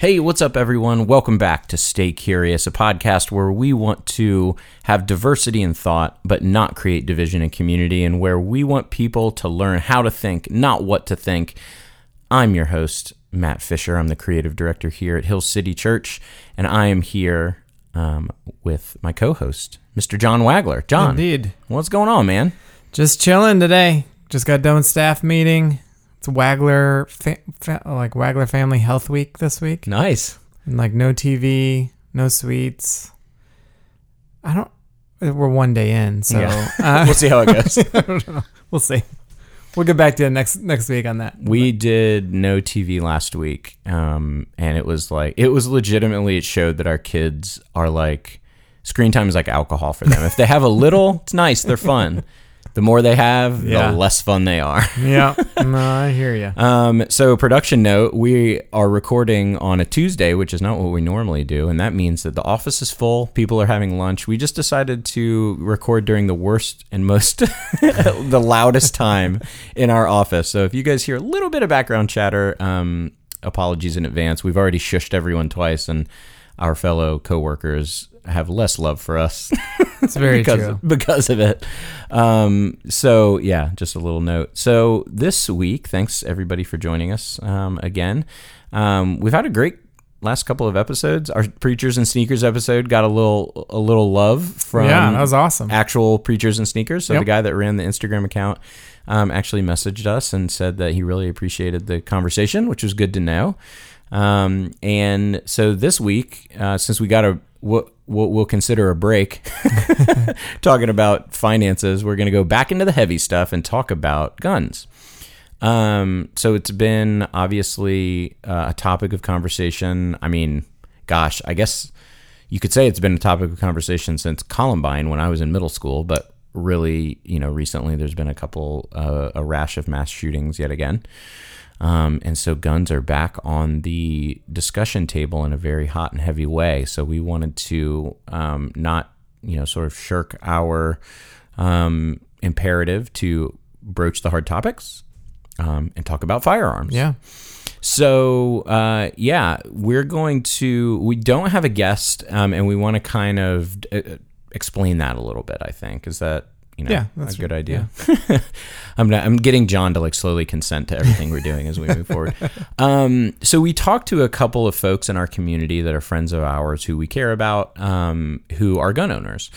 division in community. Hey, what's up, everyone? Welcome back to Stay Curious, a podcast where we want to have diversity in thought, but not create division in community, and where we want people to learn how to think, not what to think. I'm your host, Matt Fisher. I'm the creative director here at Hill City Church, and I am here um, with my co host, Mr. John Wagler. John, Indeed. what's going on, man? Just chilling today. Just got done with staff meeting. It's Wagler, fa- fa- like Wagler Family Health Week this week, Nice. and like no TV, no sweets. I don't. We're one day in, so Yeah. uh, We'll see how it goes. we'll see. We'll get back to it next next week on that. We did no TV last week, um, and it was like it was legitimately. It showed that our kids are like screen time is like alcohol for them. if they have a little, it's nice, they're fun. The more they have, Yeah. the less fun they are. yeah, no, I hear you. Um, so, production note: we are recording on a Tuesday, which is not what we normally do, and that means that the office is full. People are having lunch. We just decided to record during the worst and most, the loudest time in our office. So, if you guys hear a little bit of background chatter, um, apologies in advance. We've already shushed everyone twice, and our fellow coworkers have less love for us It's very because true. because of it. Um, so yeah, just a little note. So this week, thanks everybody for joining us um, again. Um, we've had a great last couple of episodes. Our preachers and sneakers episode got a little a little love from yeah, that was awesome. actual preachers and sneakers. So Yep. the guy that ran the Instagram account um, actually messaged us and said that he really appreciated the conversation, which was good to know. Um, and so this week, uh, since we got a what what we'll consider a break talking about finances, we're going to go back into the heavy stuff and talk about guns. Um, so it's been obviously uh, a topic of conversation. I mean, gosh, I guess you could say it's been a topic of conversation since Columbine when I was in middle school, but really, you know, recently there's been a couple, uh, a rash of mass shootings yet again. Um, and so guns are back on the discussion table in a very hot and heavy way. So we wanted to um, not, you know, sort of shirk our um, imperative to broach the hard topics um, and talk about firearms. yeah, So, uh, yeah, we're going to, we don't have a guest, um, and we want to kind of uh, explain that a little bit, I think. Is that, you know, Yeah, that's a good idea? I'm, not, I'm getting John to like slowly consent to everything we're doing as we move forward. Um, so, we talked to a couple of folks in our community that are friends of ours who we care about, um, who are gun owners.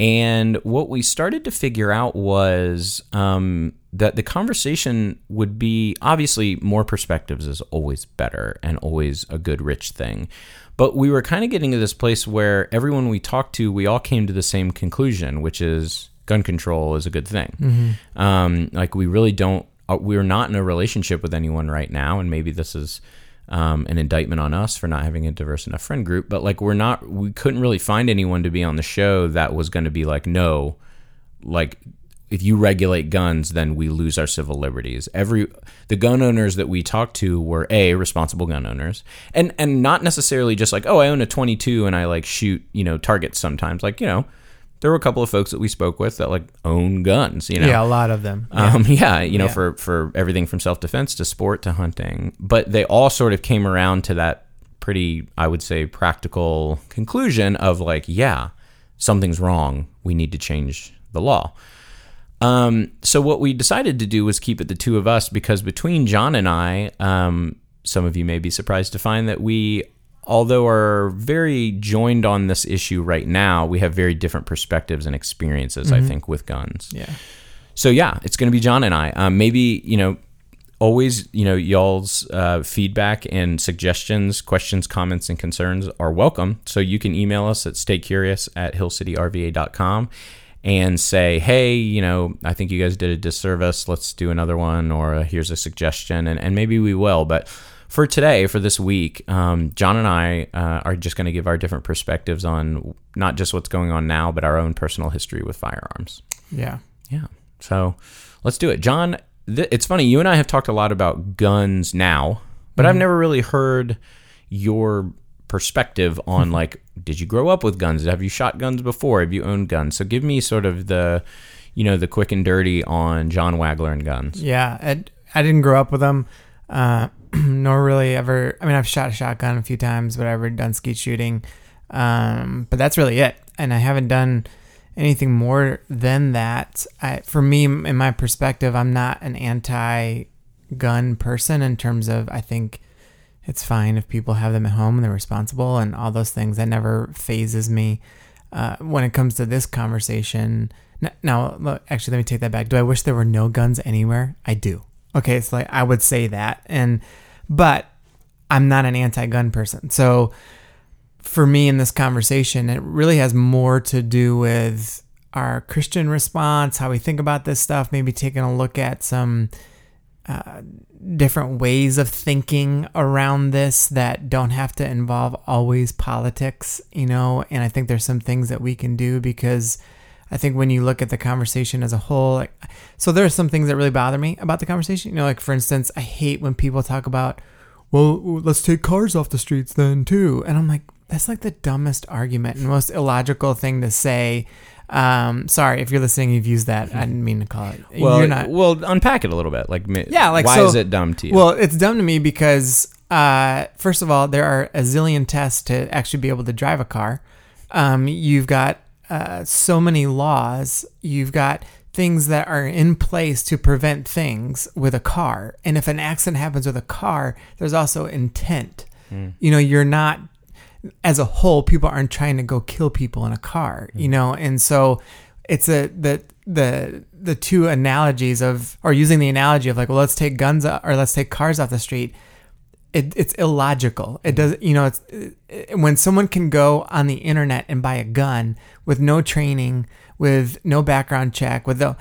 And what we started to figure out was um, that the conversation would be obviously more perspectives is always better and always a good, rich thing. But we were kind of getting to this place where everyone we talked to, we all came to the same conclusion, which is gun control is a good thing. Um, like we really don't, uh, we're not in a relationship with anyone right now, and maybe this is um, an indictment on us for not having a diverse enough friend group. But like we're not, we couldn't really find anyone to be on the show that was going to be like, no, like if you regulate guns, then we lose our civil liberties. Every the gun owners that we talked to were a responsible gun owners, and and not necessarily just like oh I own a 22 and I like shoot you know targets sometimes. Like you know there were a couple of folks that we spoke with that like own guns. You know yeah, a lot of them. um, yeah, you know, Yeah. for for everything from self defense to sport to hunting, but they all sort of came around to that pretty, I would say, practical conclusion of like, yeah, something's wrong. We need to change the law. Um, so what we decided to do was keep it the two of us because between John and I, um, some of you may be surprised to find that we, although are very joined on this issue right now, we have very different perspectives and experiences. I think with guns. yeah, So yeah, it's going to be John and I. Um, maybe you know, always you know, y'all's uh, feedback and suggestions, questions, comments, and concerns are welcome. So you can email us at staycurious at hillcityrva.com and say, hey, you know, I think you guys did a disservice. Let's do another one, or uh, here's a suggestion, and, and maybe we will. But for today, for this week, um, John and I uh, are just going to give our different perspectives on not just what's going on now, but our own personal history with firearms. yeah. Yeah. So let's do it. John, th- it's funny. You and I have talked a lot about guns now, but I've never really heard your perspective on like, did you grow up with guns? Have you shot guns before? Have you owned guns? So give me sort of the, you know, the quick and dirty on John Wagler and guns. Yeah, I, I didn't grow up with them. Uh, nor really ever. I mean, I've shot a shotgun a few times, but I've ever done skeet shooting. Um, but that's really it. And I haven't done anything more than that. I, for me, in my perspective, I'm not an anti-gun person in terms of I think it's fine if people have them at home and they're responsible and all those things. That never fazes me. Uh, when it comes to this conversation, now, actually, let me take that back. Do I wish there were no guns anywhere? I do. Okay, it's like I would say that, and but I'm not an anti-gun person. So for me in this conversation, it really has more to do with our Christian response, how we think about this stuff, maybe taking a look at some uh, different ways of thinking around this that don't have to involve always politics, you know. And I think there's some things that we can do because I think when you look at the conversation as a whole, like, so there are some things that really bother me about the conversation. You know, like for instance, I hate when people talk about, well, let's take cars off the streets then too, and I'm like, that's like the dumbest argument and most illogical thing to say. Um, sorry if you're listening, you've used that. I didn't mean to call it. Well, you're not. well, unpack it a little bit. Like, Yeah, like, why so- is it dumb to you? Well, it's dumb to me because, uh, first of all, there are a zillion tests to actually be able to drive a car. Um, you've got uh, so many laws. You've got things that are in place to prevent things with a car. And if an accident happens with a car, there's also intent. Mm. You know, you're not as a whole, people aren't trying to go kill people in a car, mm. you know, and so it's a the the the two analogies of or using the analogy of like, well, let's take guns uh, or let's take cars off the street. It, it's illogical. It does, you know, it's it, when someone can go on the internet and buy a gun with no training, with no background check, with the,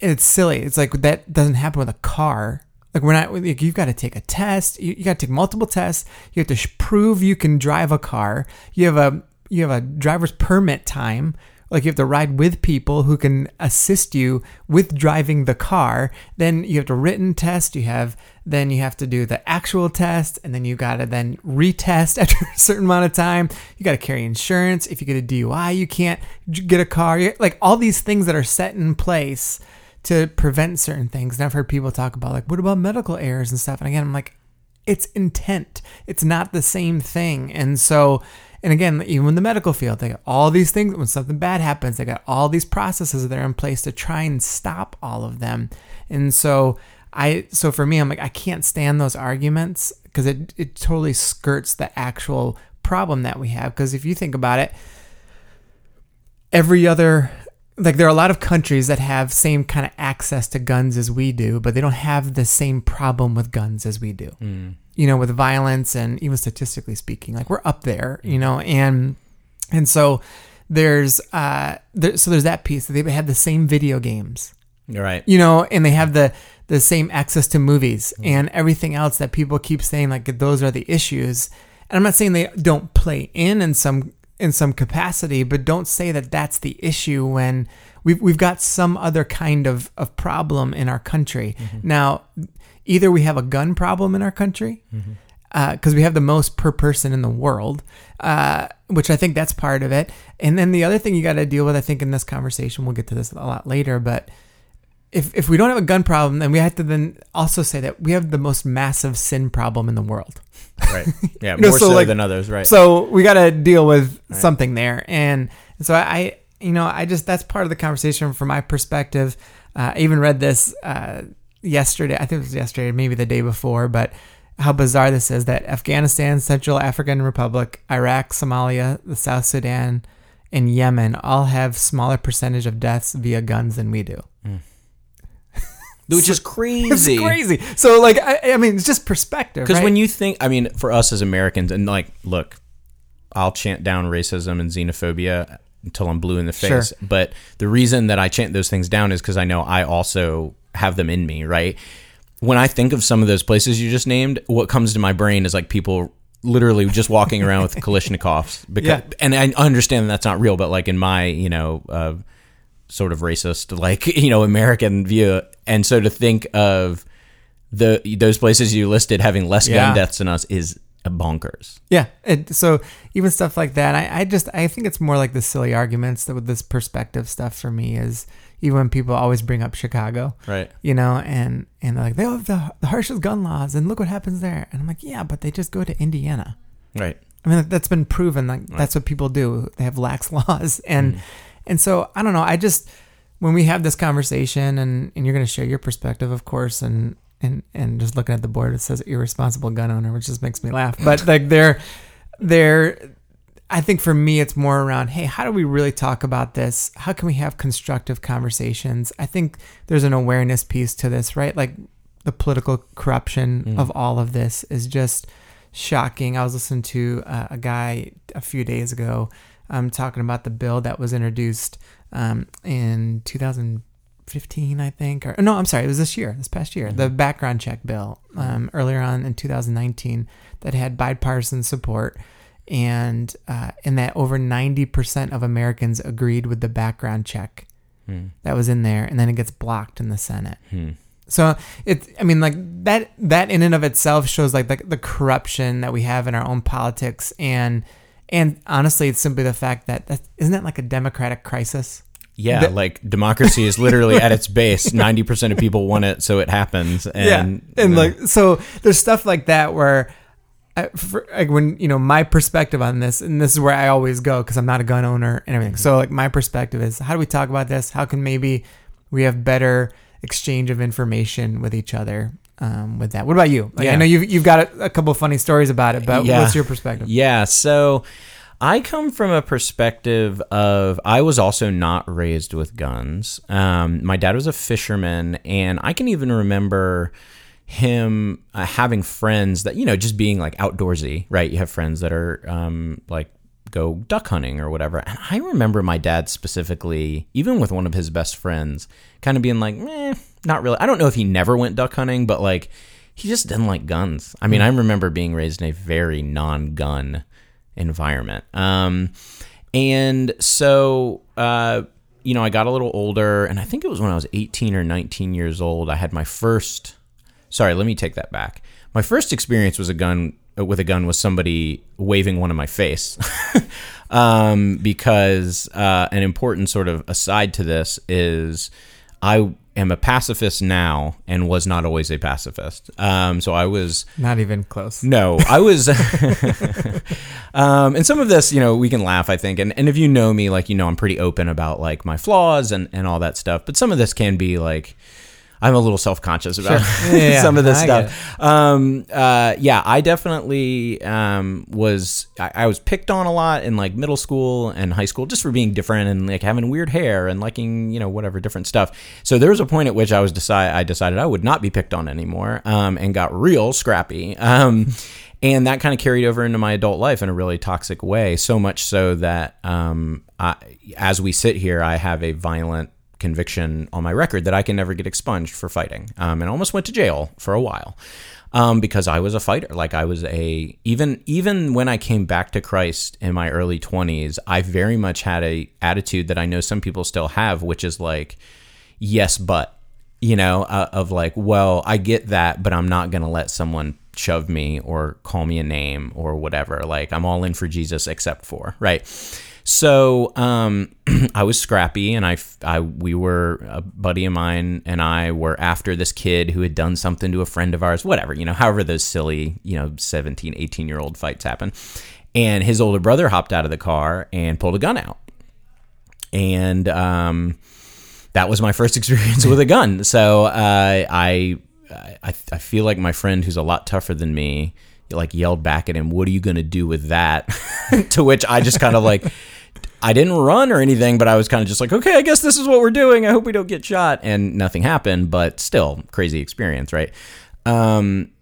it's silly. It's like that doesn't happen with a car. Like we're not. Like you've got to take a test. You, you got to take multiple tests. You have to sh- prove you can drive a car. You have a you have a driver's permit time. Like you have to ride with people who can assist you with driving the car. Then you have to written test. You have then you have to do the actual test, and then you got to then retest after a certain amount of time. You got to carry insurance. If you get a DUI, you can't get a car. You- Like all these things that are set in place to prevent certain things. And I've heard people talk about like, what about medical errors and stuff? And again, I'm like, it's intent. It's not the same thing. And so, and again, even in the medical field, they got all these things. When something bad happens, they got all these processes that are in place to try and stop all of them. And so, I so for me, I'm like, I can't stand those arguments because it it totally skirts the actual problem that we have. Because if you think about it, every other like there are a lot of countries that have same kind of access to guns as we do but they don't have the same problem with guns as we do you know with violence and even statistically speaking like we're up there you know and and so there's uh there, so there's that piece that they have had the same video games right. you know, and they have the the same access to movies mm. and everything else that people keep saying like those are the issues. And I'm not saying they don't play in in some in some capacity, but don't say that that's the issue when we've we've got some other kind of of problem in our country. Mm-hmm. Now, either we have a gun problem in our country, mm-hmm. uh, because we have the most per person in the world, uh, which I think that's part of it. And then the other thing you got to deal with, I think, in this conversation, we'll get to this a lot later, but if if we don't have a gun problem, then we have to then also say that we have the most massive sin problem in the world. Right. Yeah. know, more so, so, like- than others. Right. So we got to deal with something there, and so I, you know, I just that's part of the conversation from my perspective. Uh, I even read this uh, yesterday. I think it was yesterday, maybe the day before, but how bizarre this is that Afghanistan, Central African Republic, Iraq, Somalia, the South Sudan, and Yemen all have smaller percentage of deaths via guns than we do. Which is crazy. It's crazy. So like, I, I mean, it's just perspective. Because right? when you think, I mean, for us as Americans, and like, look, I'll chant down racism and xenophobia until I'm blue in the Sure. face. But the reason that I chant those things down is because I know I also have them in me, right? When I think of some of those places you just named, what comes to my brain is like people literally just walking around with Kalashnikovs. Because, Yeah. And I understand that's not real, but like in my, you know, uh, sort of racist, like, you know, American view. And so to think of the those places you listed having less Yeah. gun deaths than us is bonkers. Yeah. It, so even stuff like that, I, I just I think it's more like the silly arguments that with this perspective stuff for me is even when people always bring up Chicago, Right. you know, and and they're like they have the, the harshest gun laws, and look what happens there, and I'm like, yeah, but they just go to Indiana. Right. I mean, that's been proven. Like that's what people do. They have lax laws, and mm. and so I don't know. I just when we have this conversation, and and you're going to share your perspective, of course, and and and just looking at the board, it says irresponsible gun owner, which just makes me laugh. But like they're they're. I think for me, it's more around, hey, how do we really talk about this? How can we have constructive conversations? I think there's an awareness piece to this, right? Like the political corruption of all of this is just shocking. I was listening to uh, a guy a few days ago um, talking about the bill that was introduced um, in 2015, I think. Or no, I'm sorry, it was this year, this past year. The background check bill um, earlier on in 2019 that had bipartisan support. And uh, and that over 90% of Americans agreed with the background check Hmm. that was in there, and then it gets blocked in the Senate. Hmm. So it's, I mean, like that, that in and of itself shows like the, the corruption that we have in our own politics, and and honestly, it's simply the fact that that isn't that like a democratic crisis. Yeah, The- like democracy is literally at its base. Ninety percent of people want it, so it happens. And yeah, and uh, like so, there's stuff like that where. I, for, like when you know my perspective on this, and this is where I always go because I'm not a gun owner and everything. So like my perspective is, how do we talk about this? How can maybe we have better exchange of information with each other um, with that? What about you? Like, I know you've you've got a, a couple of funny stories about it, but Yeah. what's your perspective? Yeah, so I come from a perspective of I was also not raised with guns. Um, my dad was a fisherman, and I can even remember him uh, having friends that you know just being like outdoorsy, right? You have friends that are um, like go duck hunting or whatever. And I remember my dad specifically, even with one of his best friends, kind of being like, eh, not really. I don't know if he never went duck hunting, but like he just didn't like guns. I mean, I remember being raised in a very non-gun environment. Um, and so, uh, you know, I got a little older, and I think it was when I was 18 or 19 years old. I had my first. Sorry, let me take that back. My first experience was a gun uh, with a gun was somebody waving one in my face. um, because uh, an important sort of aside to this is I am a pacifist now and was not always a pacifist. Um, so I was Not even close. no, I was. um, and some of this, you know, we can laugh, I think. And, and if you know me, like, you know, I'm pretty open about like my flaws and, and all that stuff. But some of this can be like, I'm a little self conscious about Sure. Yeah, some of this I stuff. Um, uh, yeah, I definitely um, was. I, I was picked on a lot in like middle school and high school just for being different and like having weird hair and liking you know whatever different stuff. So there was a point at which I was decide I decided I would not be picked on anymore um, and got real scrappy. Um, and that kind of carried over into my adult life in a really toxic way. So much so that um, I, as we sit here, I have a violent conviction on my record that I can never get expunged for fighting, um, and almost went to jail for a while um, because I was a fighter. Like I was a even even when I came back to Christ in my early twenties, I very much had a attitude that I know some people still have, which is like, yes, but you know, uh, of like, well, I get that, but I'm not gonna let someone shove me or call me a name or whatever. Like I'm all in for Jesus except for right. So um, I was scrappy, and I, I, we were a buddy of mine and I were after this kid who had done something to a friend of ours, whatever, you know, however those silly, you know, 17, 18 year old fights happen. And his older brother hopped out of the car and pulled a gun out. And um, that was my first experience with a gun. So uh, I, I, I feel like my friend who's a lot tougher than me, like yelled back at him, "What are you gonna do with that?" to which I just kind of like, I didn't run or anything, but I was kind of just like, "Okay, I guess this is what we're doing. I hope we don't get shot." And nothing happened, but still, crazy experience, right? Um,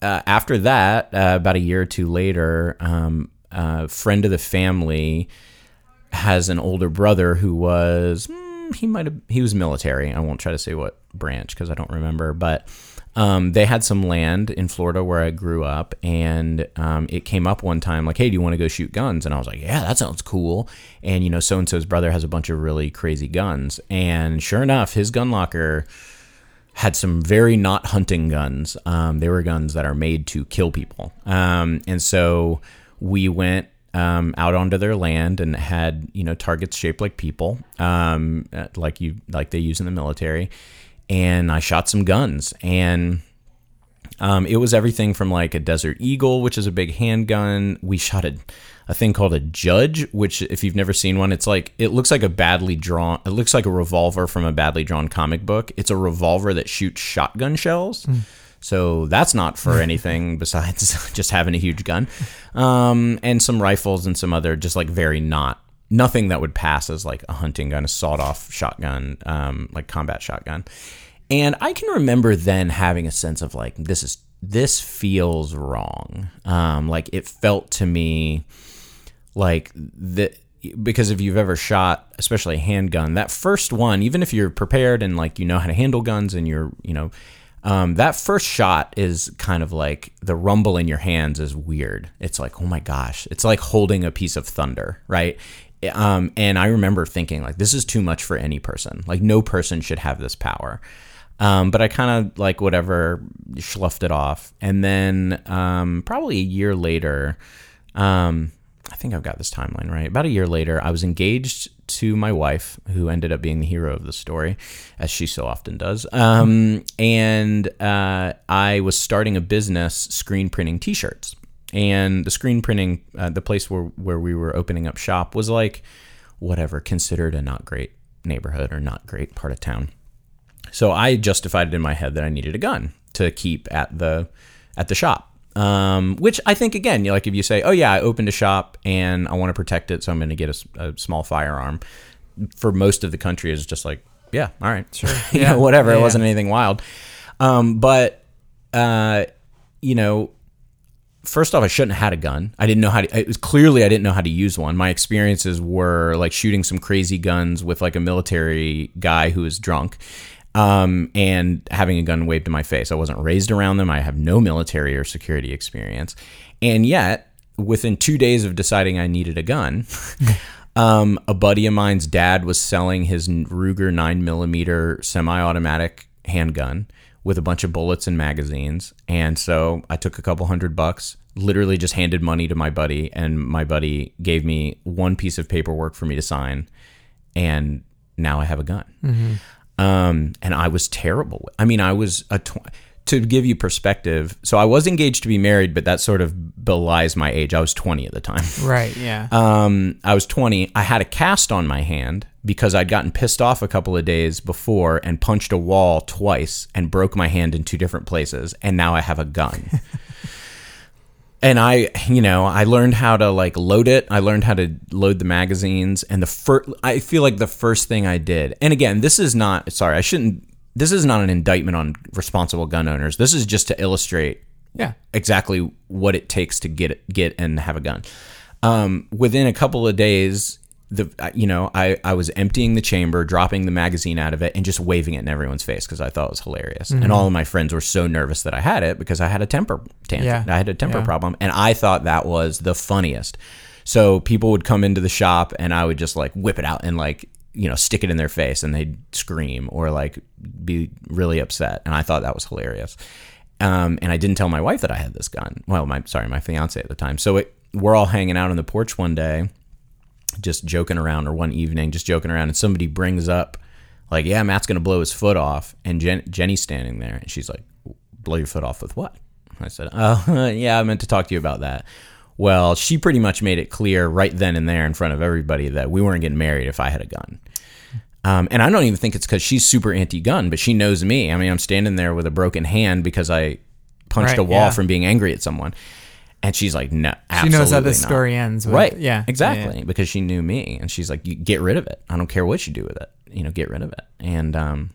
uh, after that, uh, about a year or two later, um, a friend of the family has an older brother who was mm, he might have he was military. I won't try to say what branch because I don't remember, but um, they had some land in Florida where I grew up, and um, it came up one time like, "Hey, do you want to go shoot guns?" And I was like, "Yeah, that sounds cool." And you know, so and so's brother has a bunch of really crazy guns, and sure enough, his gun locker had some very not hunting guns. Um, they were guns that are made to kill people. Um, and so we went um, out onto their land and had you know targets shaped like people, um, like you like they use in the military. And I shot some guns, and um, it was everything from like a Desert Eagle, which is a big handgun. We shot a, a thing called a Judge, which if you've never seen one, it's like it looks like a badly drawn. It looks like a revolver from a badly drawn comic book. It's a revolver that shoots shotgun shells. So that's not for anything besides just having a huge gun, um, and some rifles and some other just like very not nothing that would pass as like a hunting gun, a sawed off shotgun, um, like combat shotgun. And I can remember then having a sense of like this is this feels wrong. Um, like it felt to me like that because if you've ever shot especially a handgun that first one even if you're prepared and like you know how to handle guns and you're you know um, that first shot is kind of like the rumble in your hands is weird it's like oh my gosh it's like holding a piece of thunder right um, and i remember thinking like this is too much for any person like no person should have this power um, but I kind of like whatever sloughed it off. And then um, probably a year later, um, I think I've got this timeline right. About a year later, I was engaged to my wife, who ended up being the hero of the story, as she so often does. Um, and uh, I was starting a business screen printing T-shirts. And the screen printing, uh, the place where where we were opening up shop was like whatever considered a not great neighborhood or not great part of town. So I justified it in my head that I needed a gun to keep at the at the shop. Um, which I think again, you know, like if you say, "Oh yeah, I opened a shop and I want to protect it, so I'm going to get a, a small firearm," for most of the country is just like, "Yeah, all right, sure, you Yeah. know, whatever." Yeah, it wasn't anything wild, um, but uh, you know, first off, I shouldn't have had a gun. I didn't know how to. It was clearly I didn't know how to use one. My experiences were like shooting some crazy guns with like a military guy who was drunk, um, and having a gun waved in my face. I wasn't raised around them. I have no military or security experience, and yet within two days of deciding I needed a gun. Um, a buddy of mine's dad was selling his Ruger 9mm semi automatic handgun with a bunch of bullets and magazines. And so I took a couple hundred bucks, literally just handed money to my buddy, and my buddy gave me one piece of paperwork for me to sign. And now I have a gun. Um, and I was terrible. I mean, I was a tw- to give you perspective. So I was engaged to be married, but that sort of belies my age. I was 20 at the time. Right. Yeah. Um, I was 20. I had a cast on my hand because I'd gotten pissed off a couple of days before and punched a wall twice and broke my hand in two different places. And now I have a gun. and I, you know, I learned how to like load it. I learned how to load the magazines. And the first, I feel like the first thing I did, and again, this is not, sorry, I shouldn't, this is not an indictment on responsible gun owners. This is just to illustrate yeah. exactly what it takes to get it, get and have a gun. Um, within a couple of days, the you know I I was emptying the chamber, dropping the magazine out of it, and just waving it in everyone's face because I thought it was hilarious. And all of my friends were so nervous that I had it because I had a temper tantrum. Yeah. I had a temper Yeah. problem, and I thought that was the funniest. So people would come into the shop, and I would just like whip it out and like you know stick it in their face, and they'd scream or like be really upset, and I thought that was hilarious. Um, and I didn't tell my wife that I had this gun. Well, my sorry, my fiance at the time. So it, we're all hanging out on the porch one day, just joking around, or one evening, just joking around, and somebody brings up, like, "Yeah, Matt's gonna blow his foot off," and Jen, Jenny's standing there, and she's like, "Blow your foot off with what?" I said, "Oh, yeah, I meant to talk to you about that." Well, she pretty much made it clear right then and there in front of everybody that we weren't getting married if I had a gun. Um, and I don't even think it's because she's super anti-gun, but she knows me. I mean, I'm standing there with a broken hand because I punched Right, a wall yeah. from being angry at someone, and she's like, "No, She knows how this not." story ends. With, right? Yeah. exactly. Yeah. Because she knew me, and she's like, get rid of it. I don't care what you do with it. You know, get rid of it." And um,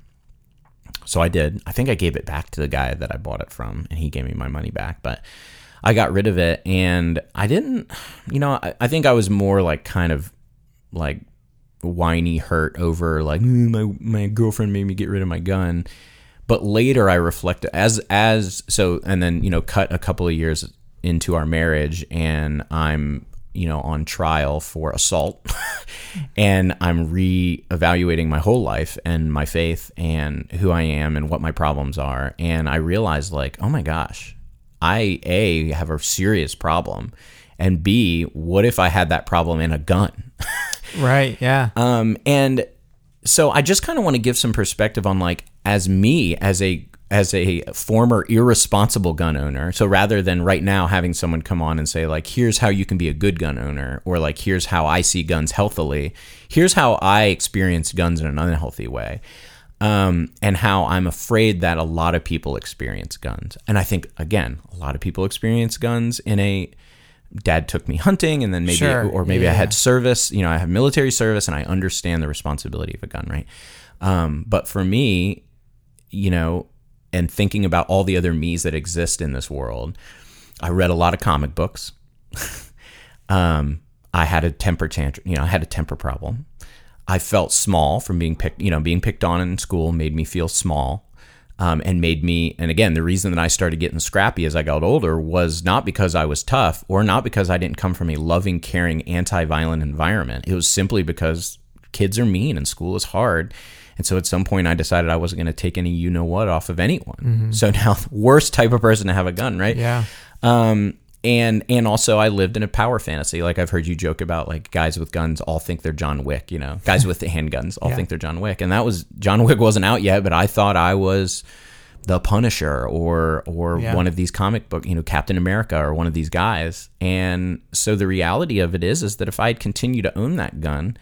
so I did. I think I gave it back to the guy that I bought it from, and he gave me my money back. But I got rid of it, and I didn't. You know, I, I think I was more like kind of like whiny hurt over like "Mm, my my girlfriend made me get rid of my gun but later i reflected as as so and then you know cut a couple of years into our marriage and i'm you know, on trial for assault. and I'm re-evaluating my whole life and my faith and who I am and what my problems are. And I realized like, oh my gosh, I A have a serious problem. And B, what if I had that problem in a gun? Right. Yeah. Um, and so I just kind of want to give some perspective on like as me as a as a former irresponsible gun owner. So rather than right now having someone come on and say like here's how you can be a good gun owner or like here's how I see guns healthily, here's how I experience guns in an unhealthy way. Um, and how I'm afraid that a lot of people experience guns. And I think again, a lot of people experience guns in a dad took me hunting and then maybe Sure. or maybe I had service, you know, I have military service and I understand the responsibility of a gun, right? Um, but for me, you know, and thinking about all the other me's that exist in this world, I read a lot of comic books. um, I had a temper tantrum, you know, I had a temper problem. I felt small from being picked, you know, being picked on in school made me feel small. Um, and made me, and again, the reason that I started getting scrappy as I got older was not because I was tough or not because I didn't come from a loving, caring, anti violent environment. It was simply because kids are mean and school is hard. And so at some point, I decided I wasn't going to take any you know what off of anyone. So now, worst type of person to have a gun, right? Yeah. Um, and and also I lived in a power fantasy. Like I've heard you joke about like guys with guns all think they're John Wick, you know. Guys with the handguns all Yeah. think they're John Wick. And that was John Wick wasn't out yet, but I thought I was the Punisher or or Yeah. one of these comic book, you know, Captain America or one of these guys. And so the reality of it is is that if I had continued to own that gun,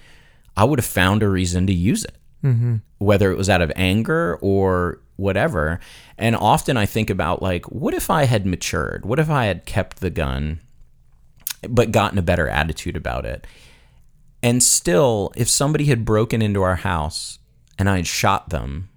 I would have found a reason to use it Mm-hmm. whether it was out of anger or whatever. And often I think about like, what if I had matured? What if I had kept the gun, but gotten a better attitude about it? And still, if somebody had broken into our house and I had shot them,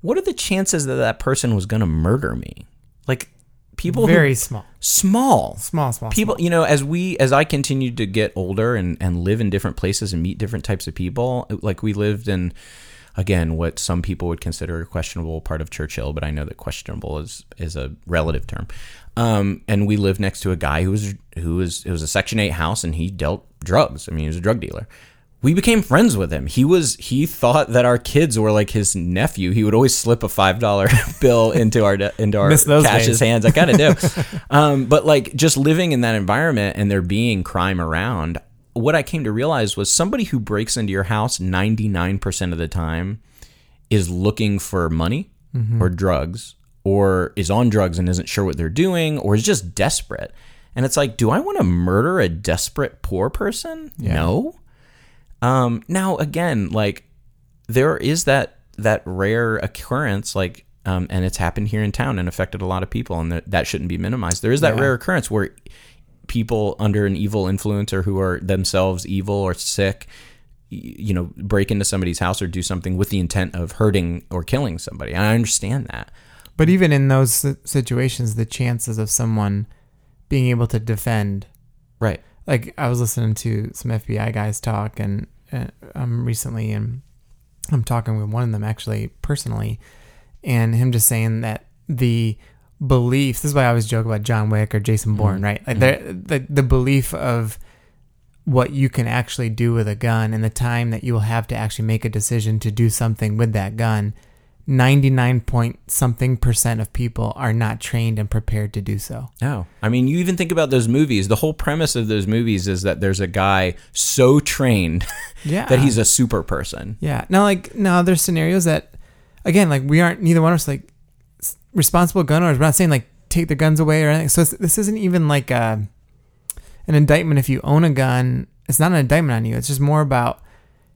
what are the chances that that person was going to murder me? Like people who- Very small. small Small, small. people you know as we as i continued to get older and and live in different places and meet different types of people like we lived in again what some people would consider a questionable part of Church Hill but i know that questionable is is a relative term um and we lived next to a guy who was who was it was a section 8 house and he dealt drugs i mean he was a drug dealer we became friends with him. He was he thought that our kids were like his nephew. He would always slip a five dollar bill into our into our cash's hands. I kind of do. um, but like just living in that environment and there being crime around, what I came to realize was somebody who breaks into your house 99% of the time is looking for money or drugs or is on drugs and isn't sure what they're doing or is just desperate. And it's like, do I want to murder a desperate poor person? No. Um, now again, like there is that that rare occurrence, like, um, and it's happened here in town and affected a lot of people, and that that shouldn't be minimized. There is that Yeah. rare occurrence where people under an evil influence or who are themselves evil or sick, you know, break into somebody's house or do something with the intent of hurting or killing somebody. And I understand that. But even in those situations, the chances of someone being able to defend, Right. like I was listening to some FBI guys talk, and um, recently, and I'm talking with one of them actually personally, and him just saying that the belief. This is why I always joke about John Wick or Jason Bourne, right? Like the the the belief of what you can actually do with a gun and the time that you will have to actually make a decision to do something with that gun 99 point something percent of people are not trained and prepared to do so No. I mean, you even think about those movies. The whole premise of those movies is that there's a guy so trained yeah that he's a super person. yeah now like now there's scenarios that again like we aren't neither one of us like responsible gun owners we're not saying like take the guns away or anything so this isn't even like a, an indictment if you own a gun it's not an indictment on you it's just more about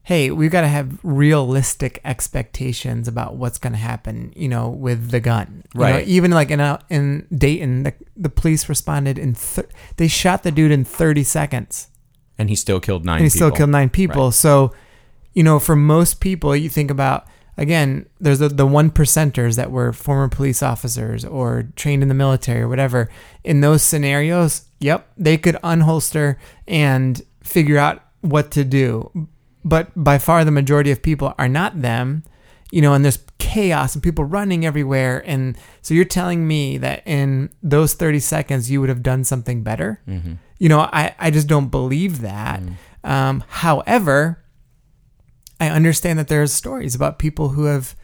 hey we've got to have realistic expectations about what's going to happen you know with the gun You know, Right. even like in a, in Dayton the, the police responded in thir- they shot the dude in 30 seconds And he still killed nine and he still people. killed nine people. So, you know, for most people, you think about again, there's the, the one percenters that were former police officers or trained in the military or whatever. In those scenarios, yep, they could unholster and figure out what to do. But by far, the majority of people are not them. You know, and there's chaos and people running everywhere. And so you're telling me that in those 30 seconds, you would have done something better? Mhm. You know, I, I just don't believe that. Um, however, I understand that there's stories about people who have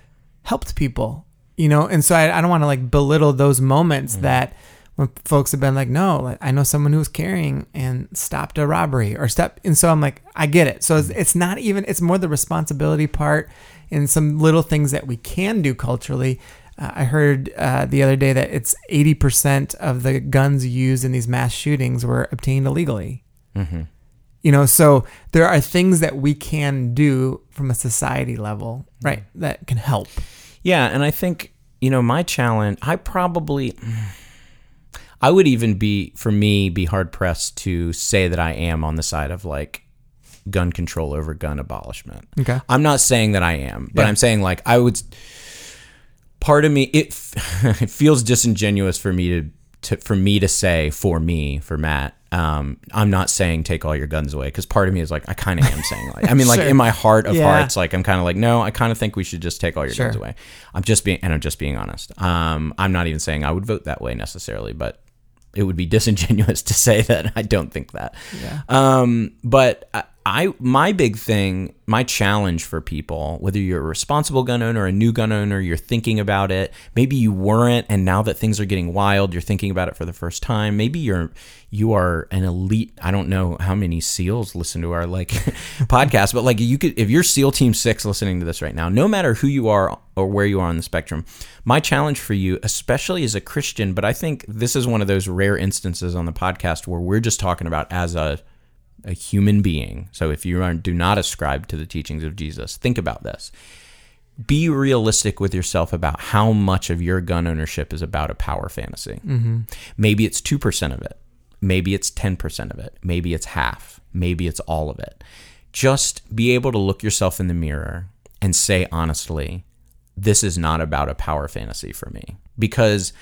helped people, you know, and so I, I don't want to like belittle those moments that when folks have been like, no, like, I know someone who was carrying and stopped a robbery or step. And so I'm like, I get it. So it's, it's not even, it's more the responsibility part and some little things that we can do culturally. Uh, I heard uh, the other day that it's 80% of the guns used in these mass shootings were obtained illegally. Mm-hmm. You know, so there are things that we can do from a society level, right, that can help. Yeah, and I think you know my challenge. I probably, I would even be for me be hard pressed to say that I am on the side of like gun control over gun abolishment. Okay. I'm not saying that I am, but Yeah. I'm saying like I would. Part of me, it it feels disingenuous for me to, to for me to say for me for Matt. Um, I'm not saying take all your guns away because part of me is like I kind of am saying like I mean like Sure. in my heart of Yeah. hearts like I'm kind of like no I kind of think we should just take all your Sure. guns away. I'm just being and I'm just being honest. Um, I'm not even saying I would vote that way necessarily, but it would be disingenuous to say that I don't think that. Yeah. Um, but I, I, my big thing, my challenge for people, whether you're a responsible gun owner, a new gun owner, you're thinking about it. Maybe you weren't, and now that things are getting wild, you're thinking about it for the first time. Maybe you're you are an elite. I don't know how many SEALs listen to our like podcast, but like you could, if you're SEAL Team Six listening to this right now, no matter who you are or where you are on the spectrum, my challenge for you, especially as a Christian, but I think this is one of those rare instances on the podcast where we're just talking about as a a human being. So if you are, do not ascribe to the teachings of Jesus, think about this. Be realistic with yourself about how much of your gun ownership is about a power fantasy. Mm-hmm. Maybe it's 2% of it. Maybe it's 10% of it. Maybe it's half. Maybe it's all of it. Just be able to look yourself in the mirror and say honestly, this is not about a power fantasy for me. Because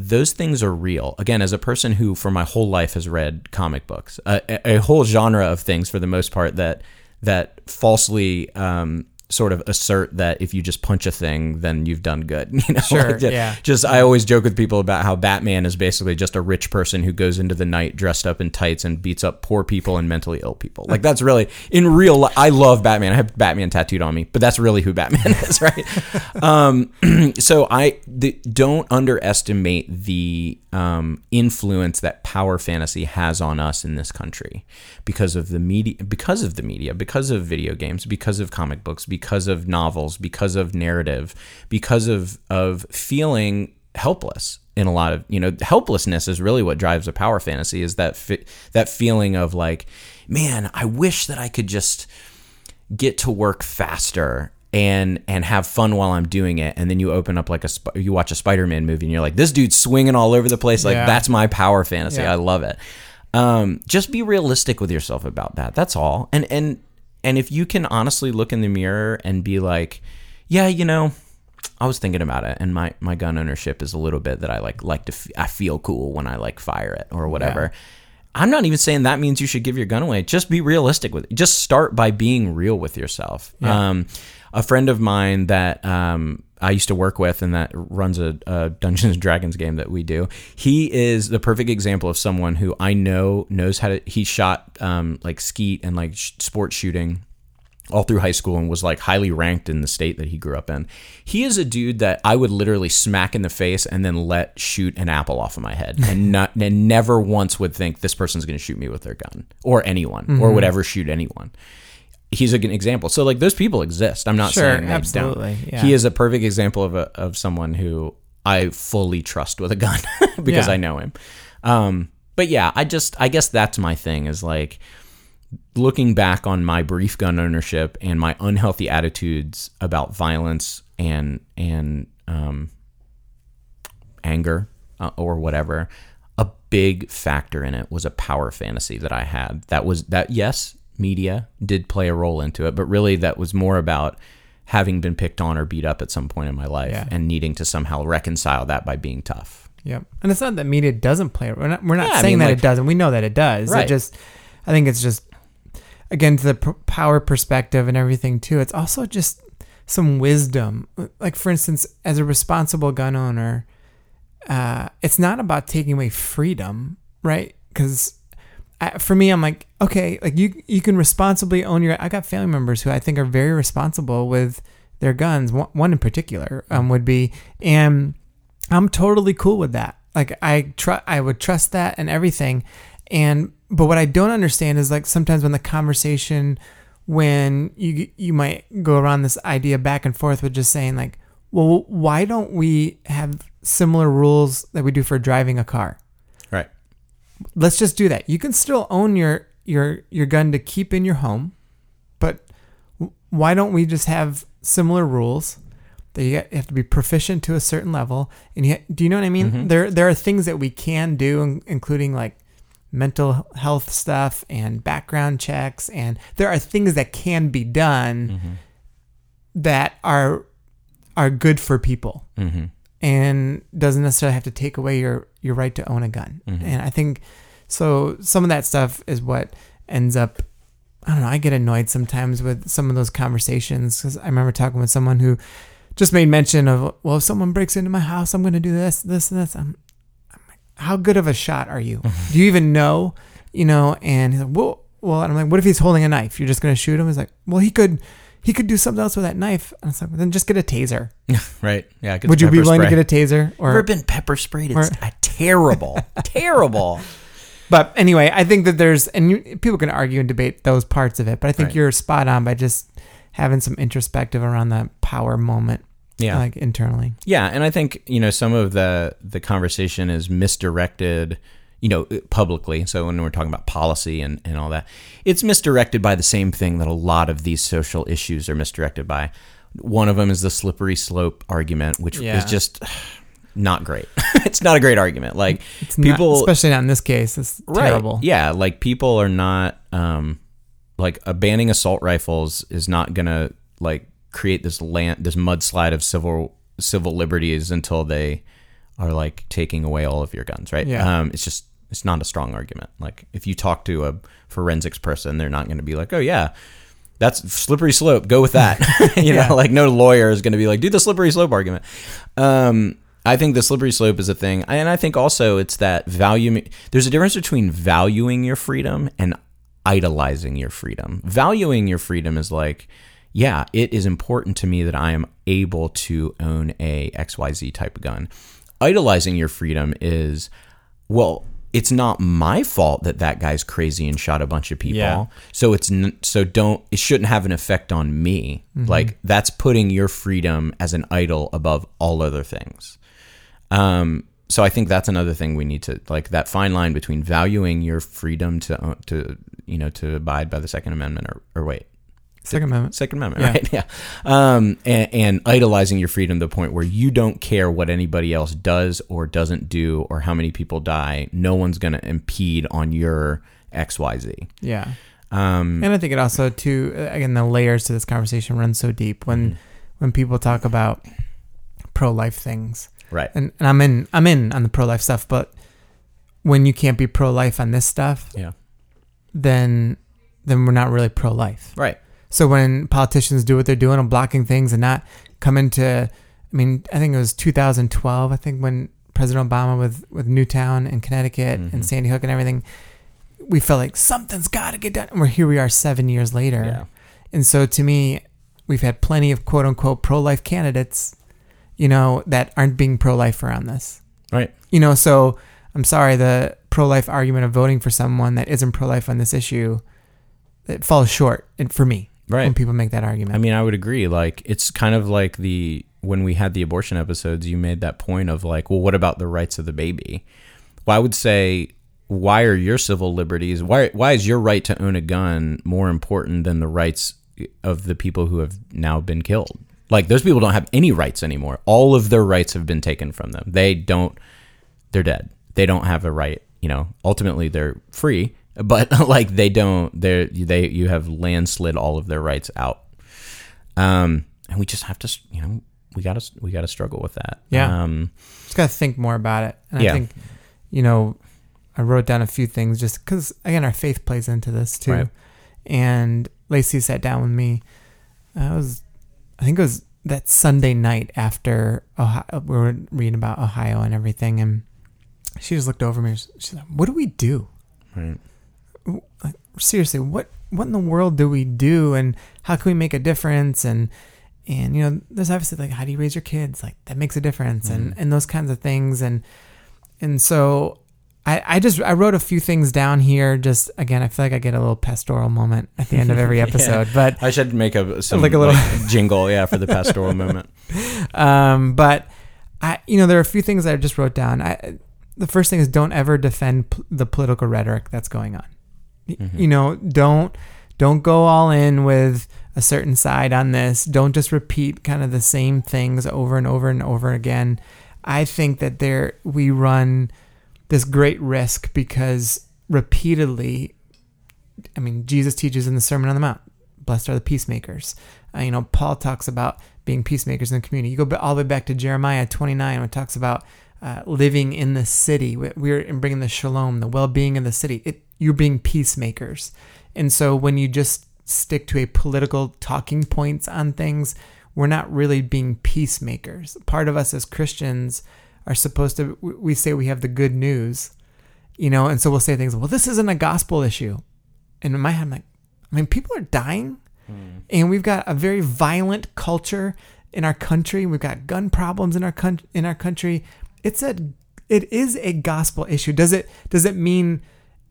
those things are real. Again, as a person who for my whole life has read comic books, a, a- whole genre of things for the most part that that falsely um, sort of assert that if you just punch a thing, then you've done good. You know, Sure, Like, yeah. Just I always joke with people about how Batman is basically just a rich person who goes into the night dressed up in tights and beats up poor people and mentally ill people. Like that's really in real. Li- I love Batman. I have Batman tattooed on me, but that's really who Batman is, right? um, so I the, don't underestimate the um, influence that power fantasy has on us in this country because of the media, because of the media, because of video games, because of comic books, because of novels, because of narrative, because of of feeling helpless in a lot of you know helplessness is really what drives a power fantasy is that fi- that feeling of like man I wish that I could just get to work faster and and have fun while I'm doing it. And then you open up like a Sp- you watch a Spider-Man movie and you're like this dude's swinging all over the place. Like Yeah. that's my power fantasy. Yeah. I love it. Um just be realistic with yourself about that. That's all. And and and if you can honestly look in the mirror and be like yeah you know I was thinking about it, and my, my gun ownership is a little bit that I like like to f- I feel cool when I like fire it or whatever. I'm not even saying that means you should give your gun away. Just be realistic with it. Just start by being real with yourself. Um, a friend of mine that um, I used to work with and that runs a, a Dungeons and Dragons game that we do. He is the perfect example of someone who I know knows how to. He shot um, like skeet and like sh- sports shooting all through high school and was like highly ranked in the state that he grew up in. He is a dude that I would literally smack in the face and then let shoot an apple off of my head and not and never once would think this person's going to shoot me with their gun or anyone or would ever shoot anyone. He's a good example. So like those people exist. I'm not Sure, saying absolutely, yeah. He is a perfect example of a, of someone who I fully trust with a gun because Yeah. I know him. Um, but yeah, I just I guess that's my thing is like looking back on my brief gun ownership and my unhealthy attitudes about violence and and um, anger uh, or whatever, a big factor in it was a power fantasy that I had. That was that yes, media did play a role into it, but really that was more about having been picked on or beat up at some point in my life Yeah. and needing to somehow reconcile that by being tough. Yep. And it's not that media doesn't play. We're not, we're not Yeah, I saying mean, that like- it doesn't. We know that it does. Right. It just, I think it's just, again, to the p- power perspective and everything too. It's also just some wisdom. Like, for instance, as a responsible gun owner, uh, it's not about taking away freedom, right? Because I, for me, I'm like, okay, like you you can responsibly own your. I got family members who I think are very responsible with their guns. One, one in particular um, would be, and I'm totally cool with that. Like I try, I would trust that and everything. And but what I don't understand is like sometimes when the conversation, when you you might go around this idea back and forth with just saying like, well, why don't we have similar rules that we do for driving a car? Let's just do that. You can still own your your your gun to keep in your home, but why don't we just have similar rules that you have to be proficient to a certain level? And you, do you know what I mean? There there are things that we can do, including like mental health stuff and background checks, and there are things that can be done that are are good for people Mm-hmm. And doesn't necessarily have to take away your your right to own a gun. Mm-hmm. And I think so. Some of that stuff is what ends up. I don't know. I get annoyed sometimes with some of those conversations because I remember talking with someone who just made mention of, well, if someone breaks into my house, I'm going to do this, this, and this. I'm, I'm like, how good of a shot are you? Mm-hmm. do you even know? You know? And he's like, well, well, and I'm like, what if he's holding a knife? You're just going to shoot him? He's like, well, he could. He could do something else with that knife. And I was like, then just get a taser. Right. Yeah. Would you be willing spray. to get a taser? Or Ever been pepper sprayed? It's or- a terrible, terrible. But anyway, I think that there's, and you, people can argue and debate those parts of it, but I think Right. you're spot on by just having some introspective around the power moment, Yeah. like internally. Yeah, and I think you know some of the the conversation is misdirected, you know, publicly. So when we're talking about policy and and all that, it's misdirected by the same thing that a lot of these social issues are misdirected by. One of them is the slippery slope argument, which Yeah. is just not great. it's not a great argument. Like It's people, not, especially not in this case, it's Right. terrible. Yeah, like people are not um like uh, banning assault rifles is not gonna like create this land this mudslide of civil civil liberties until they are like taking away all of your guns, right? Yeah. Um it's just it's not a strong argument. Like if you talk to a forensics person, they're not gonna be like, Oh yeah, that's slippery slope, go with that. you Yeah. know, like no lawyer is gonna be like, do the slippery slope argument. Um I think the slippery slope is a thing, and I think also it's that value. There's a difference between valuing your freedom and idolizing your freedom. Valuing your freedom is like, yeah, it is important to me that I am able to own a XYZ type of gun. Idolizing your freedom is, well, it's not my fault that that guy's crazy and shot a bunch of people. Yeah. So it's n- so don't it shouldn't have an effect on me. Like that's putting your freedom as an idol above all other things. Um, so I think that's another thing we need to like that fine line between valuing your freedom to to you know to abide by the Second Amendment or, or wait Second Amendment. Second Amendment Yeah. right yeah um, and, and idolizing your freedom to the point where you don't care what anybody else does or doesn't do or how many people die no one's going to impede on your X Y Z Yeah. um, And I think it also too again the layers to this conversation run so deep when Mm-hmm. when people talk about pro life things. right And and I'm in I'm in on the pro life stuff, but when you can't be pro life on this stuff, yeah then then we're not really pro life. right So when politicians do what they're doing and blocking things and not come into, I mean, I think it was 2012. I think when President Obama with with Newtown and Connecticut Mhm. and Sandy Hook and everything, we felt like something's got to get done. And we're here. We are seven years later. yeah And so to me, we've had plenty of quote unquote pro life candidates, you know, that aren't being pro life around this. right You know, so I'm sorry, the pro life argument of voting for someone that isn't pro life on this issue, it falls short for me when right people make that argument. I mean, I would agree. Like, it's kind of like the when we had the abortion episodes, you made that point of like, well, what about the rights of the baby? Well, I would say, why are your civil liberties? Why why is your right to own a gun more important than the rights of the people who have now been killed? Like, those people don't have any rights anymore. All of their rights have been taken from them. They don't. They're dead. They don't have a right. You know, ultimately they're free, but like they don't. They they you have landslid all of their rights out um, and we just have to, you know, we gotta we gotta struggle with that. Yeah. Um, just got to think more about it. And Yeah. I think, you know, I wrote down a few things just because, again, our faith plays into this too. Right. And Lacey sat down with me. I was, I think it was that Sunday night after Ohio, we were reading about Ohio and everything. And she just looked over me. She's like, what do we do? right. Like, seriously, what what in the world do we do, and how can we make a difference? And and you know, there's obviously like, how do you raise your kids? Like that makes a difference, and and those kinds of things, and and so. I, I just I wrote a few things down here. Just again, I feel like I get a little pastoral moment at the end of every Yeah. episode. But I should make a some, Like like a little- jingle, yeah, for the pastoral moment. um, but I, you know, there are a few things that I just wrote down. I, the first thing is don't ever defend p- the political rhetoric that's going on. Mhm. You know, don't don't go all in with a certain side on this. Don't just repeat kind of the same things over and over and over again. I think that there we run this great risk because repeatedly, I mean, Jesus teaches in the Sermon on the Mount, "Blessed are the peacemakers." Uh, you know, Paul talks about being peacemakers in the community. You go all the way back to Jeremiah 29, when it talks about uh, living in the city. We- We're in bringing the shalom, the well-being of the city. It, you're being peacemakers, and so when you just stick to a political talking points on things, we're not really being peacemakers. Part of us as Christians are supposed to. we- say we have the good news, you know, and so we'll say things. Well, this isn't a gospel issue, and in my head, I'm like, I mean, people are dying hmm. and we've got a very violent culture in our country. We've got gun problems in our in our country. It's a it is a gospel issue. Does it does it mean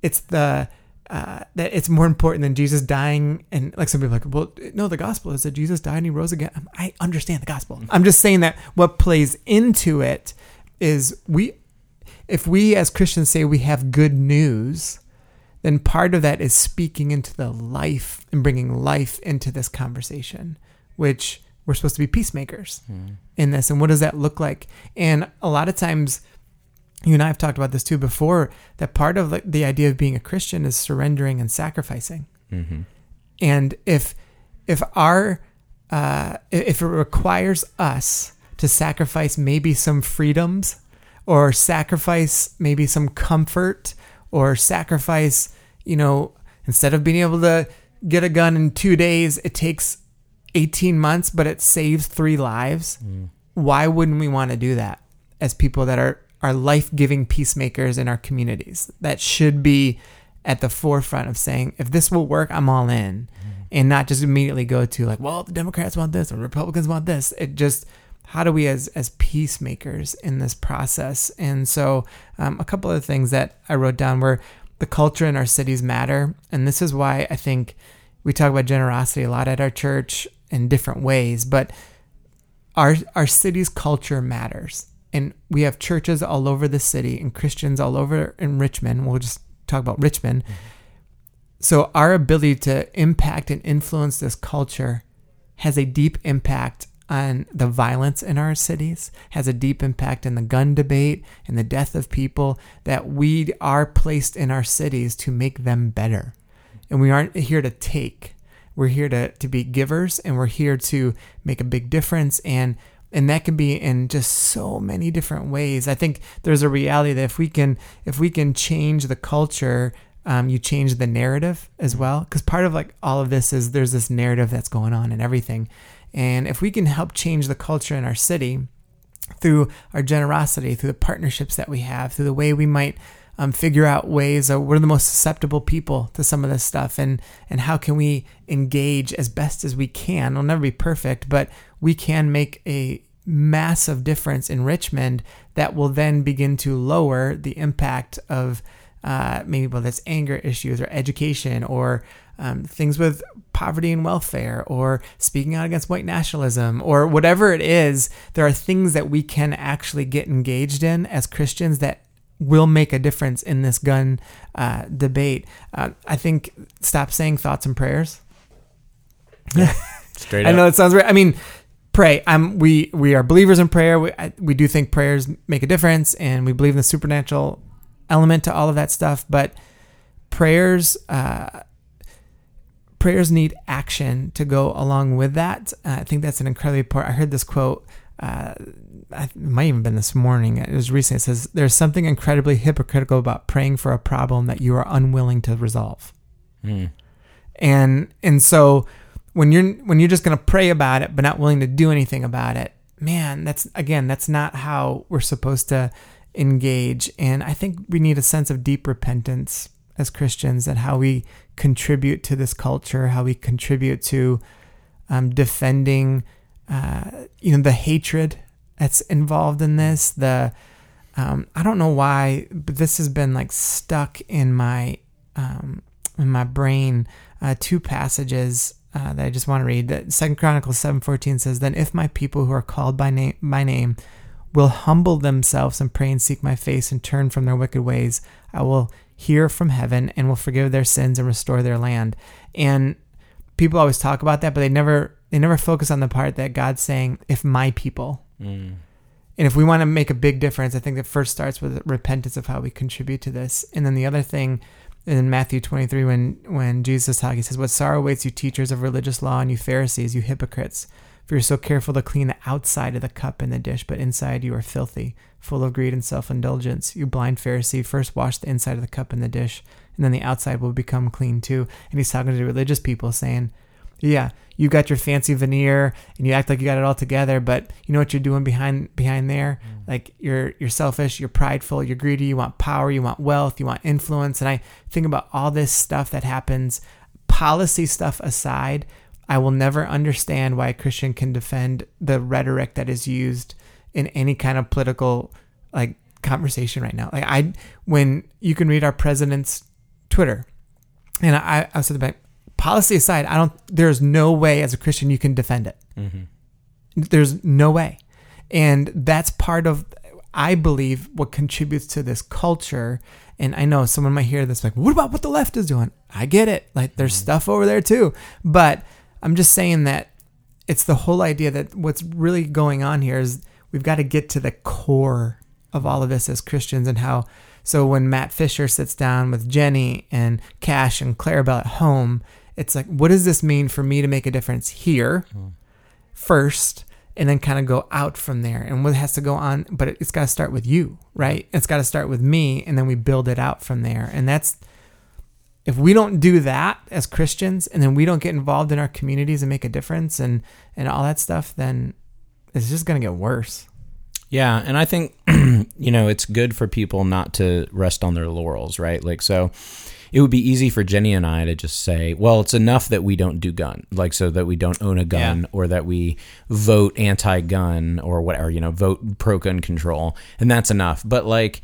it's the uh, that it's more important than Jesus dying and like some people like well no the gospel is that Jesus died and he rose again. Um, I understand the gospel. Mm-hmm. I'm just saying that what plays into it is we if we as Christians say we have good news then part of that is speaking into the life and bringing life into this conversation, which we're supposed to be peacemakers mm-hmm. in this. And what does that look like? And a lot of times, you and I have talked about this too before, that part of like, the idea of being a Christian is surrendering and sacrificing. Mm-hmm. And if if our uh, if it requires us to sacrifice maybe some freedoms, or sacrifice maybe some comfort, or sacrifice, you know, instead of being able to get a gun in two days, it takes eighteen months, but it saves three lives. Why wouldn't we want to do that as people that are are life giving peacemakers in our communities? That should be at the forefront of saying, if this will work, I'm all in, and not just immediately go to like, well, the Democrats want this or Republicans want this. It just how do we as as peacemakers in this process? And so, um, a couple of things that I wrote down were the culture in our cities matter, and this is why I think we talk about generosity a lot at our church in different ways, but our our city's culture matters. And we have churches all over the city and Christians all over in Richmond. We'll just talk about Richmond. Mm-hmm. So our ability to impact and influence this culture has a deep impact on the violence in our cities, has a deep impact in the gun debate and the death of people that we are placed in our cities to make them better. And we aren't here to take. We're here to, to be givers and we're here to make a big difference and and that can be in just so many different ways. I think there's a reality that if we can if we can change the culture, um, you change the narrative as well. Because part of like all of this is there's this narrative that's going on and everything, and if we can help change the culture in our city through our generosity, through the partnerships that we have, through the way we might um, figure out ways of we're the most susceptible people to some of this stuff and and how can we engage as best as we can it'll never be perfect but we can make a massive difference in richmond that will then begin to lower the impact of uh, maybe whether it's anger issues or education or um, things with poverty and welfare or speaking out against white nationalism or whatever it is there are things that we can actually get engaged in as christians that will make a difference in this gun uh, debate. Uh, I think stop saying thoughts and prayers. Yeah, Straight I know it sounds weird. I mean, pray. I'm we we are believers in prayer. We I, we do think prayers make a difference, and we believe in the supernatural element to all of that stuff. But prayers. Uh, Prayers need action to go along with that. Uh, I think that's an incredibly important. I heard this quote uh, I, it might even been this morning. It was recent. It says, "There's something incredibly hypocritical about praying for a problem that you are unwilling to resolve." Mm. And and so when you're when you're just gonna pray about it but not willing to do anything about it, man, that's again that's not how we're supposed to engage. And I think we need a sense of deep repentance as Christians and how we contribute to this culture, how we contribute to um, defending, uh, you know, the hatred that's involved in this. The um, I don't know why, but this has been like stuck in my um, in my brain. Uh, two passages uh, that I just want to read. That Second Chronicles seven fourteen says, "Then if my people who are called by name by name will humble themselves and pray and seek my face and turn from their wicked ways, I will hear from heaven and will forgive their sins and restore their land." And people always talk about that, but they never they never focus on the part that God's saying, "If my people." Mm. And if we want to make a big difference, I think it first starts with repentance of how we contribute to this. And then the other thing in Matthew 23, when, when Jesus talks, he says, What sorrow awaits you, teachers of religious law, and you Pharisees, you hypocrites, for you're so careful to clean the outside of the cup and the dish, but inside you are filthy, full of greed and self indulgence. You blind Pharisee, first wash the inside of the cup and the dish, and then the outside will become clean too. And he's talking to the religious people, saying, Yeah, you got your fancy veneer and you act like you got it all together, but you know what you're doing behind behind there? Mm. Like you're you're selfish, you're prideful, you're greedy, you want power, you want wealth, you want influence. And I think about all this stuff that happens, policy stuff aside, I will never understand why a Christian can defend the rhetoric that is used in any kind of political like conversation right now. Like I when you can read our president's Twitter and I, I said about policy aside, I don't. There's no way as a Christian you can defend it. Mm-hmm. There's no way, and that's part of. I believe what contributes to this culture. And I know someone might hear this like, what about what the left is doing? I get it. Like there's mm-hmm. stuff over there too. But I'm just saying that it's the whole idea that what's really going on here is we've got to get to the core of all of this as Christians and how so when Matt Fisher sits down with Jenny and Cash and Clarabelle at home it's like, what does this mean for me to make a difference here mm. first, and then kind of go out from there? And what has to go on, but it's got to start with you, right? It's got to start with me, and then we build it out from there. And that's, if we don't do that as Christians, and then we don't get involved in our communities and make a difference and, and all that stuff, then it's just going to get worse. Yeah, and I think you know it's good for people not to rest on their laurels, right? Like so it would be easy for Jenny and I to just say, well, it's enough that we don't do gun, like so that we don't own a gun yeah. or that we vote anti-gun or whatever, you know, vote pro-gun control, and that's enough. But like,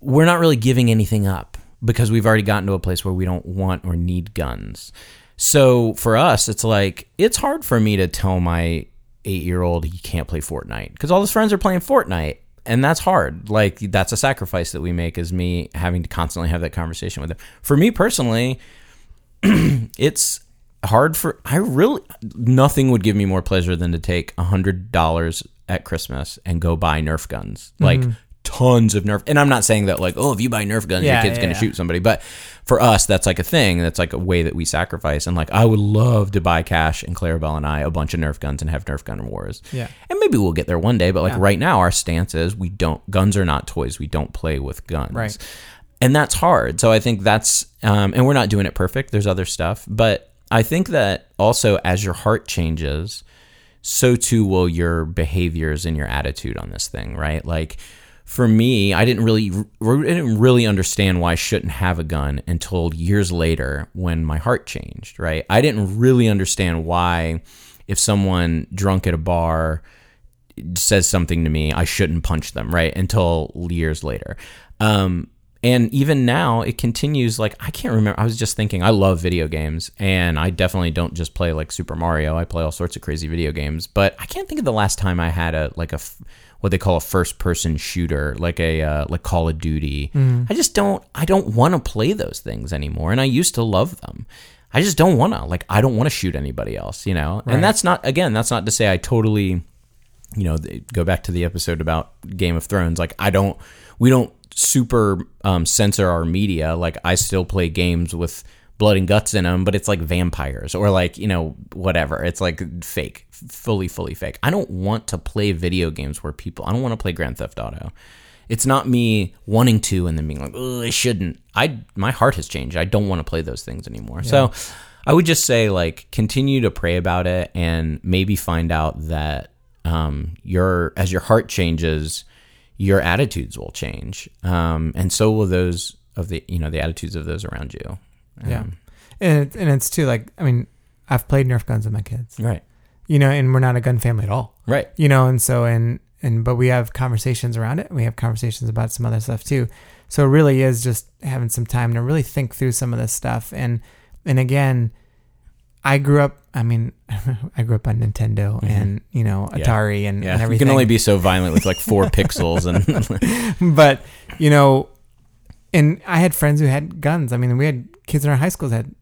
we're not really giving anything up because we've already gotten to a place where we don't want or need guns. So for us, it's like it's hard for me to tell my eight-year-old he can't play Fortnite because all his friends are playing Fortnite and that's hard. Like that's a sacrifice that we make is me having to constantly have that conversation with them. For me personally, it's hard for I really nothing would give me more pleasure than to take a hundred dollars at Christmas and go buy Nerf guns. Like mm-hmm tons of Nerf. And I'm not saying that like, oh, if you buy Nerf guns, yeah, your kid's yeah, gonna yeah. shoot somebody. But for us, that's like a thing. That's like a way that we sacrifice. And like, I would love to buy Cash and Clarabelle and I a bunch of Nerf guns and have Nerf gun wars. Yeah. And maybe we'll get there one day. But like right now, our stance is we don't. Guns are not toys. We don't play with guns. Right. And that's hard. So I think that's. Um, and we're not doing it perfect. There's other stuff, but I think that also as your heart changes, so too will your behaviors and your attitude on this thing. Right. Like for me, I didn't really I didn't really understand why I shouldn't have a gun until years later when my heart changed, right? I didn't really understand why if someone drunk at a bar says something to me, I shouldn't punch them, right? Until years later. Um, and even now it continues like i can't remember i was just thinking i love video games and i definitely don't just play like super mario i play all sorts of crazy video games but i can't think of the last time i had a like a what they call a first person shooter, like a uh, like Call of Duty. Mm. I just don't I don't want to play those things anymore, and I used to love them. I just don't want to like I don't want to shoot anybody else, you know. Right. And that's not again, that's not to say I totally, you know, go back to the episode about Game of Thrones. Like I don't, we don't super um, censor our media. Like I still play games with blood and guts in them, but it's like vampires or like, you know, whatever. It's like fake, fully, fully fake. I don't want to play video games where people, I don't want to play Grand Theft Auto. It's not me wanting to and then being like, oh, I shouldn't. I, my heart has changed. I don't want to play those things anymore. Yeah. So I would just say, like, continue to pray about it and maybe find out that um, your, as your heart changes, your attitudes will change. Um, and so will those of the you know the attitudes of those around you. Yeah. Um, And it, and it's too like I mean I've played Nerf guns with my kids, right, you know, and we're not a gun family at all, right, you know, and so and and but we have conversations around it. We have conversations about some other stuff too. So it really is just having some time to really think through some of this stuff. And and again, I grew up. I mean, I grew up on Nintendo Mhm. and you know Yeah. Atari and, yeah. and You can only be so violent with like four pixels and but you know, and I had friends who had guns. I mean, we had kids in our high schools that had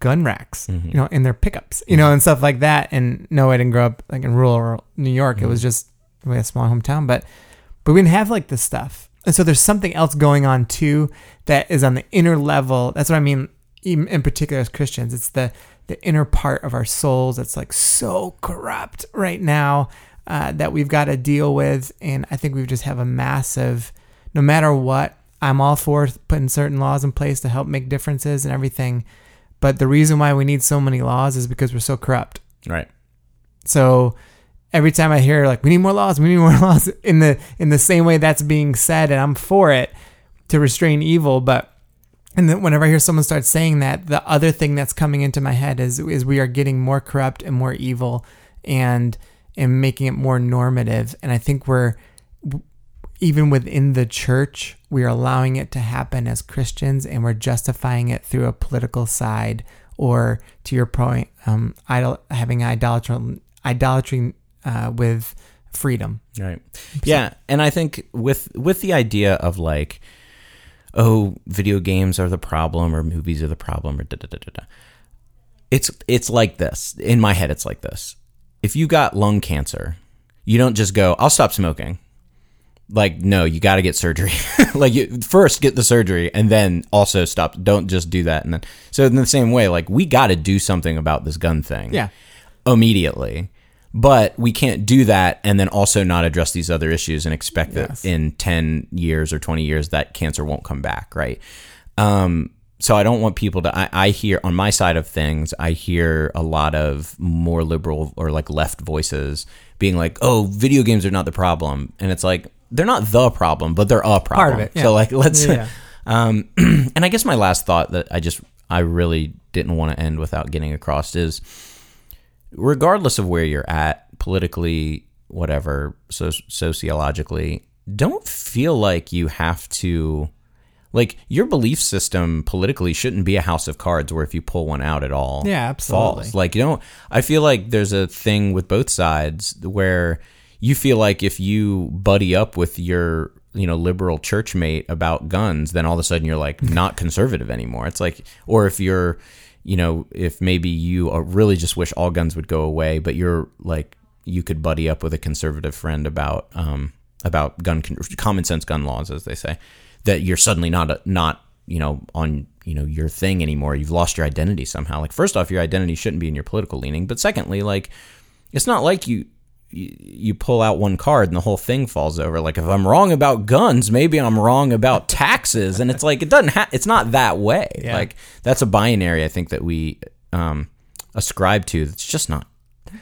gun racks, Mhm. you know, in their pickups, you know, and stuff like that. And no, I didn't grow up like in rural New York. It was Mhm. just we had a small hometown, but but we didn't have like this stuff. And so there's something else going on too that is on the inner level. That's what I mean, in particular as Christians. It's the the inner part of our souls that's like so corrupt right now uh, that we've got to deal with. And I think we just have a massive, no matter what, I'm all for putting certain laws in place to help make differences and everything. But the reason why we need so many laws is because we're so corrupt. right. So every time I hear like we need more laws, we need more laws in the in the same way that's being said, and I'm for it to restrain evil, but and then whenever I hear someone start saying that, the other thing that's coming into my head is is we are getting more corrupt and more evil, and and making it more normative. And I think we're even within the church, we are allowing it to happen as Christians, and we're justifying it through a political side, or to your point, um, idol having idolatry idolatry uh, with freedom. Right. Yeah, and I think with with the idea of like, oh, video games are the problem, or movies are the problem, or da da da da da. It's it's like this in my head. It's like this. If you got lung cancer, you don't just go, "I'll stop smoking." Like, no, you got to get surgery. like, you first get the surgery, and then also stop. Don't just do that, and then so in the same way, like we got to do something about this gun thing Yeah, immediately. But we can't do that and then also not address these other issues and expect Yes. that in 10 years or 20 years that cancer won't come back, right? Um, so I don't want people to. I, I hear on my side of things, I hear a lot of more liberal or like left voices being like, "Oh, video games are not the problem," and it's like they're not the problem, but they're a problem. Part of it, yeah. So like, let's. Yeah. Um, and I guess my last thought that I just I really didn't want to end without getting across is, regardless of where you're at politically, whatever, so sociologically, don't feel like you have to like your belief system politically shouldn't be a house of cards where if you pull one out at all Yeah, absolutely. falls like you don't i feel like there's a thing with both sides where you feel like if you buddy up with your you know liberal church mate about guns then all of a sudden you're like not conservative anymore. It's like or if you're you know if maybe you uh, really just wish all guns would go away but you're like you could buddy up with a conservative friend about um about gun con- common sense gun laws as they say that you're suddenly not a, not you know on you know your thing anymore. You've lost your identity somehow. Like first off your identity shouldn't be in your political leaning but secondly like it's not like you you, pull out one card and the whole thing falls over like if i'm wrong about guns maybe i'm wrong about taxes and it's like it doesn't ha- it's not that way Yeah. like that's a binary i think that we um ascribe to that's just not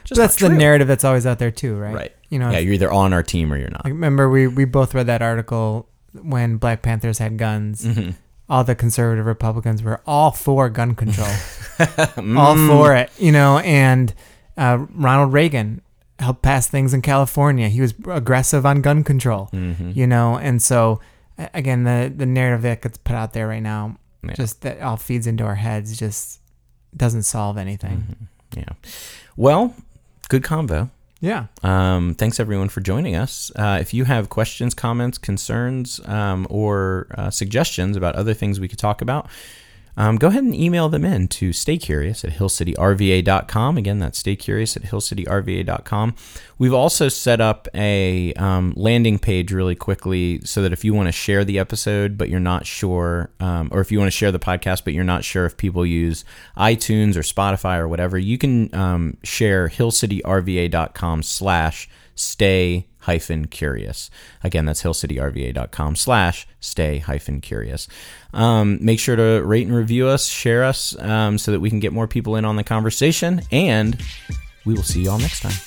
just that's not the narrative that's always out there too, right? right You know, yeah you're either on our team or you're not I remember we we both read that article when Black Panthers had guns. Mm-hmm. All the conservative Republicans were all for gun control, Mm. all for it, you know. And uh, Ronald Reagan helped pass things in California. He was aggressive on gun control, Mhm. you know. And so, again, the the narrative that gets put out there right now, Yeah. just that all feeds into our heads, just doesn't solve anything. yeah well good convo Yeah. Um, thanks everyone for joining us. Uh, if you have questions, comments, concerns, um, or uh, suggestions about other things we could talk about, um, go ahead and email them in to staycurious at hillcityrva.com. Again, that's staycurious at hillcityrva.com. We've also set up a um, landing page really quickly so that if you want to share the episode, but you're not sure, um, or if you want to share the podcast, but you're not sure if people use iTunes or Spotify or whatever, you can um, share hillcityrva.com slash stay hyphen curious. Again, that's hillcityrva.com slash stay hyphen curious. Um, make sure to rate and review us, share us, um, so that we can get more people in on the conversation, and we will see you all next time.